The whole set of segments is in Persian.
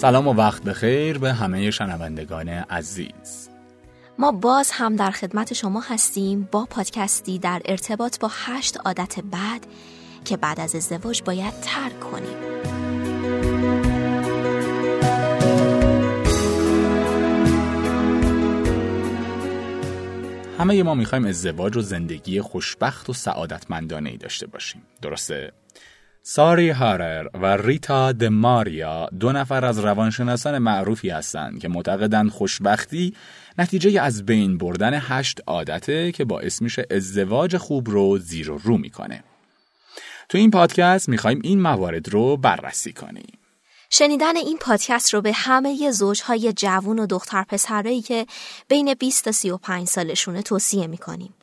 سلام و وقت بخیر به همه شنوندگان عزیز. ما باز هم در خدمت شما هستیم با پادکستی در ارتباط با هشت عادت بد که بعد از ازدواج باید ترک کنیم. همه ما می‌خوایم ازدواج و زندگی خوشبخت و سعادتمندانه ای داشته باشیم. درسته؟ ساری هارر و ریتا د ماریا دو نفر از روانشناسان معروفی هستند که معتقدند خوشبختی نتیجه از بین بردن هشت عادته که باعث میشه ازدواج خوب رو زیر و رو می‌کنه. تو این پادکست می‌خوایم این موارد رو بررسی کنیم. شنیدن این پادکست رو به همه زوجهای جوون و دختر پسرایی که بین 20 تا 35 سالشونه توصیه می‌کنیم.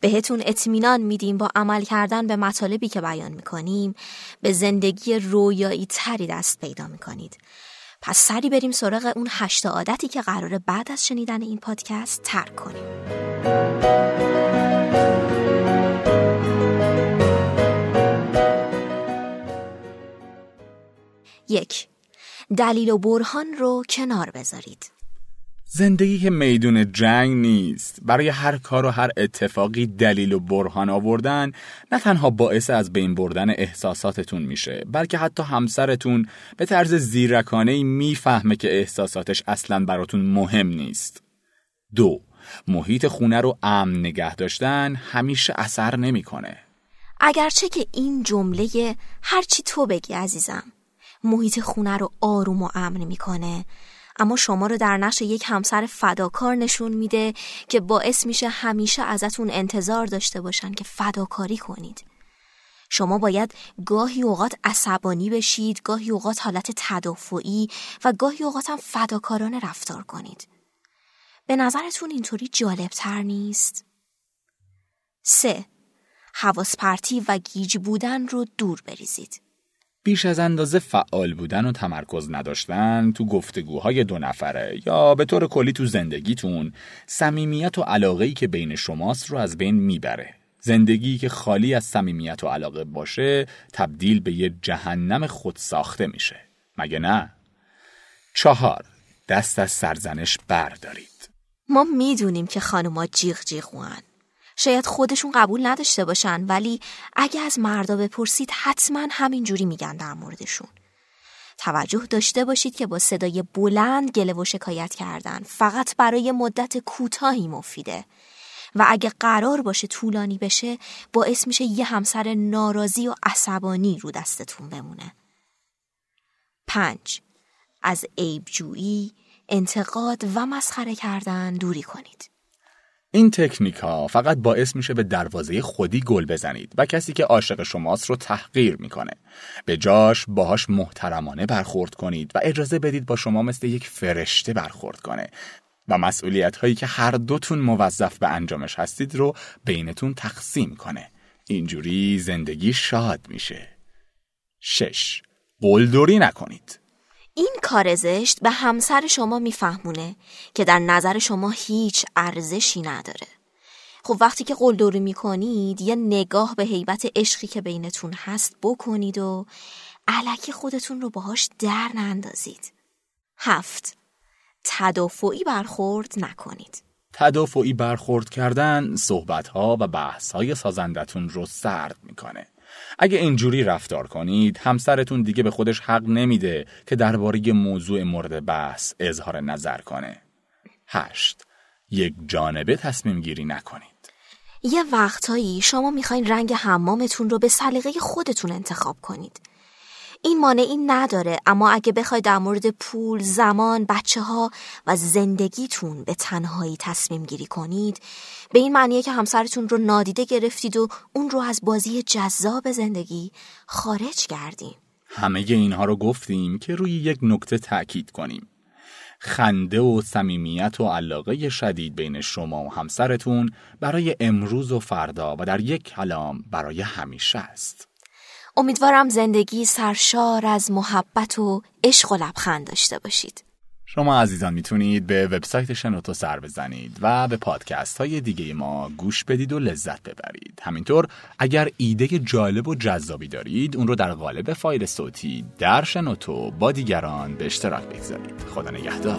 بهتون اطمینان میدیم با عمل کردن به مطالبی که بیان می‌کنیم به زندگی رویایی تری دست پیدا می‌کنید. پس سری بریم سراغ اون هشت عادتی که قراره بعد از شنیدن این پادکست ترک کنیم. یک دلیل و برهان رو کنار بذارید. زندگی که میدون جنگ نیست. برای هر کار و هر اتفاقی دلیل و برهان آوردن نه تنها باعث از بین بردن احساساتتون میشه بلکه حتی همسرتون به طرز زیرکانه می‌فهمه که احساساتش اصلا براتون مهم نیست. دو محیط خونه رو امن نگه داشتن همیشه اثر نمی‌کنه. اگرچه که این جمله هرچی تو بگی عزیزم محیط خونه رو آروم و امن می‌کنه. اما شما رو در نقش یک همسر فداکار نشون میده که باعث میشه همیشه ازتون انتظار داشته باشن که فداکاری کنید. شما باید گاهی اوقات عصبانی بشید، گاهی اوقات حالت تدافعی و گاهی اوقات هم فداکارانه رفتار کنید. به نظرتون اینطوری جالبتر نیست؟ سه حواس پرتی و گیج بودن رو دور بریزید. بیش از اندازه فعال بودن و تمرکز نداشتن تو گفتگوهای دو نفره یا به طور کلی تو زندگیتون صمیمیت و علاقه که بین شماست رو از بین می‌بره. زندگی که خالی از صمیمیت و علاقه باشه تبدیل به یه جهنم خود ساخته میشه. مگه نه؟ چهار دست از سرزنش بردارید. ما می‌دونیم که خانوما جیغ جیغوان شاید خودشون قبول نداشته باشن ولی اگه از مردا بپرسید حتما همینجوری میگن در موردشون. توجه داشته باشید که با صدای بلند گله و شکایت کردن فقط برای مدت کوتاهی مفیده و اگه قرار باشه طولانی بشه باعث میشه یه همسر ناراضی و عصبانی رو دستتون بمونه. پنج از عیبجویی، انتقاد و مسخره کردن دوری کنید. این تکنیک ها فقط باعث میشه به دروازه خودی گل بزنید و کسی که عاشق شماست رو تحقیر می‌کنه. به جاش باهاش محترمانه برخورد کنید و اجازه بدید با شما مثل یک فرشته برخورد کنه و مسئولیت هایی که هر دوتون موظف به انجامش هستید رو بینتون تقسیم کنه. اینجوری زندگی شاد میشه. شش قلدری نکنید. این کار زشت به همسر شما میفهمونه که در نظر شما هیچ ارزشی نداره. خب وقتی که قلدری می‌کنید یه نگاه به حیبت عشقی که بینتون هست بکنید و علکی خودتون رو باهاش در نندازید. هفت تدافعی برخورد نکنید. تدافعی برخورد کردن صحبتها و بحثهای سازندتون رو سرد می‌کنه. اگه اینجوری رفتار کنید همسرتون دیگه به خودش حق نمیده که درباره موضوع مورد بحث اظهار نظر کنه. هشت یک جانبه تصمیم گیری نکنید. یه وقتهایی شما می‌خواین رنگ حمامتون رو به سلیقه خودتون انتخاب کنید. این مانعی نداره. اما اگه بخواید در مورد پول، زمان، بچه ها و زندگیتون به تنهایی تصمیم گیری کنید به این معنیه که همسرتون رو نادیده گرفتید و اون رو از بازی جذاب زندگی خارج کردیم همه اینها رو گفتیم که روی یک نکته تأکید کنیم. خنده و صمیمیت و علاقه شدید بین شما و همسرتون برای امروز و فردا و در یک کلام برای همیشه است. امیدوارم زندگی سرشار از محبت و عشق و لبخند داشته باشید. شما عزیزان می‌تونید به وبسایت شنوتو سر بزنید و به پادکست های دیگه ما گوش بدید و لذت ببرید. همینطور اگر ایده جالب و جذابی دارید اون رو در قالب فایل صوتی در شنوتو با دیگران به اشتراک بگذارید. خدا نگهدار.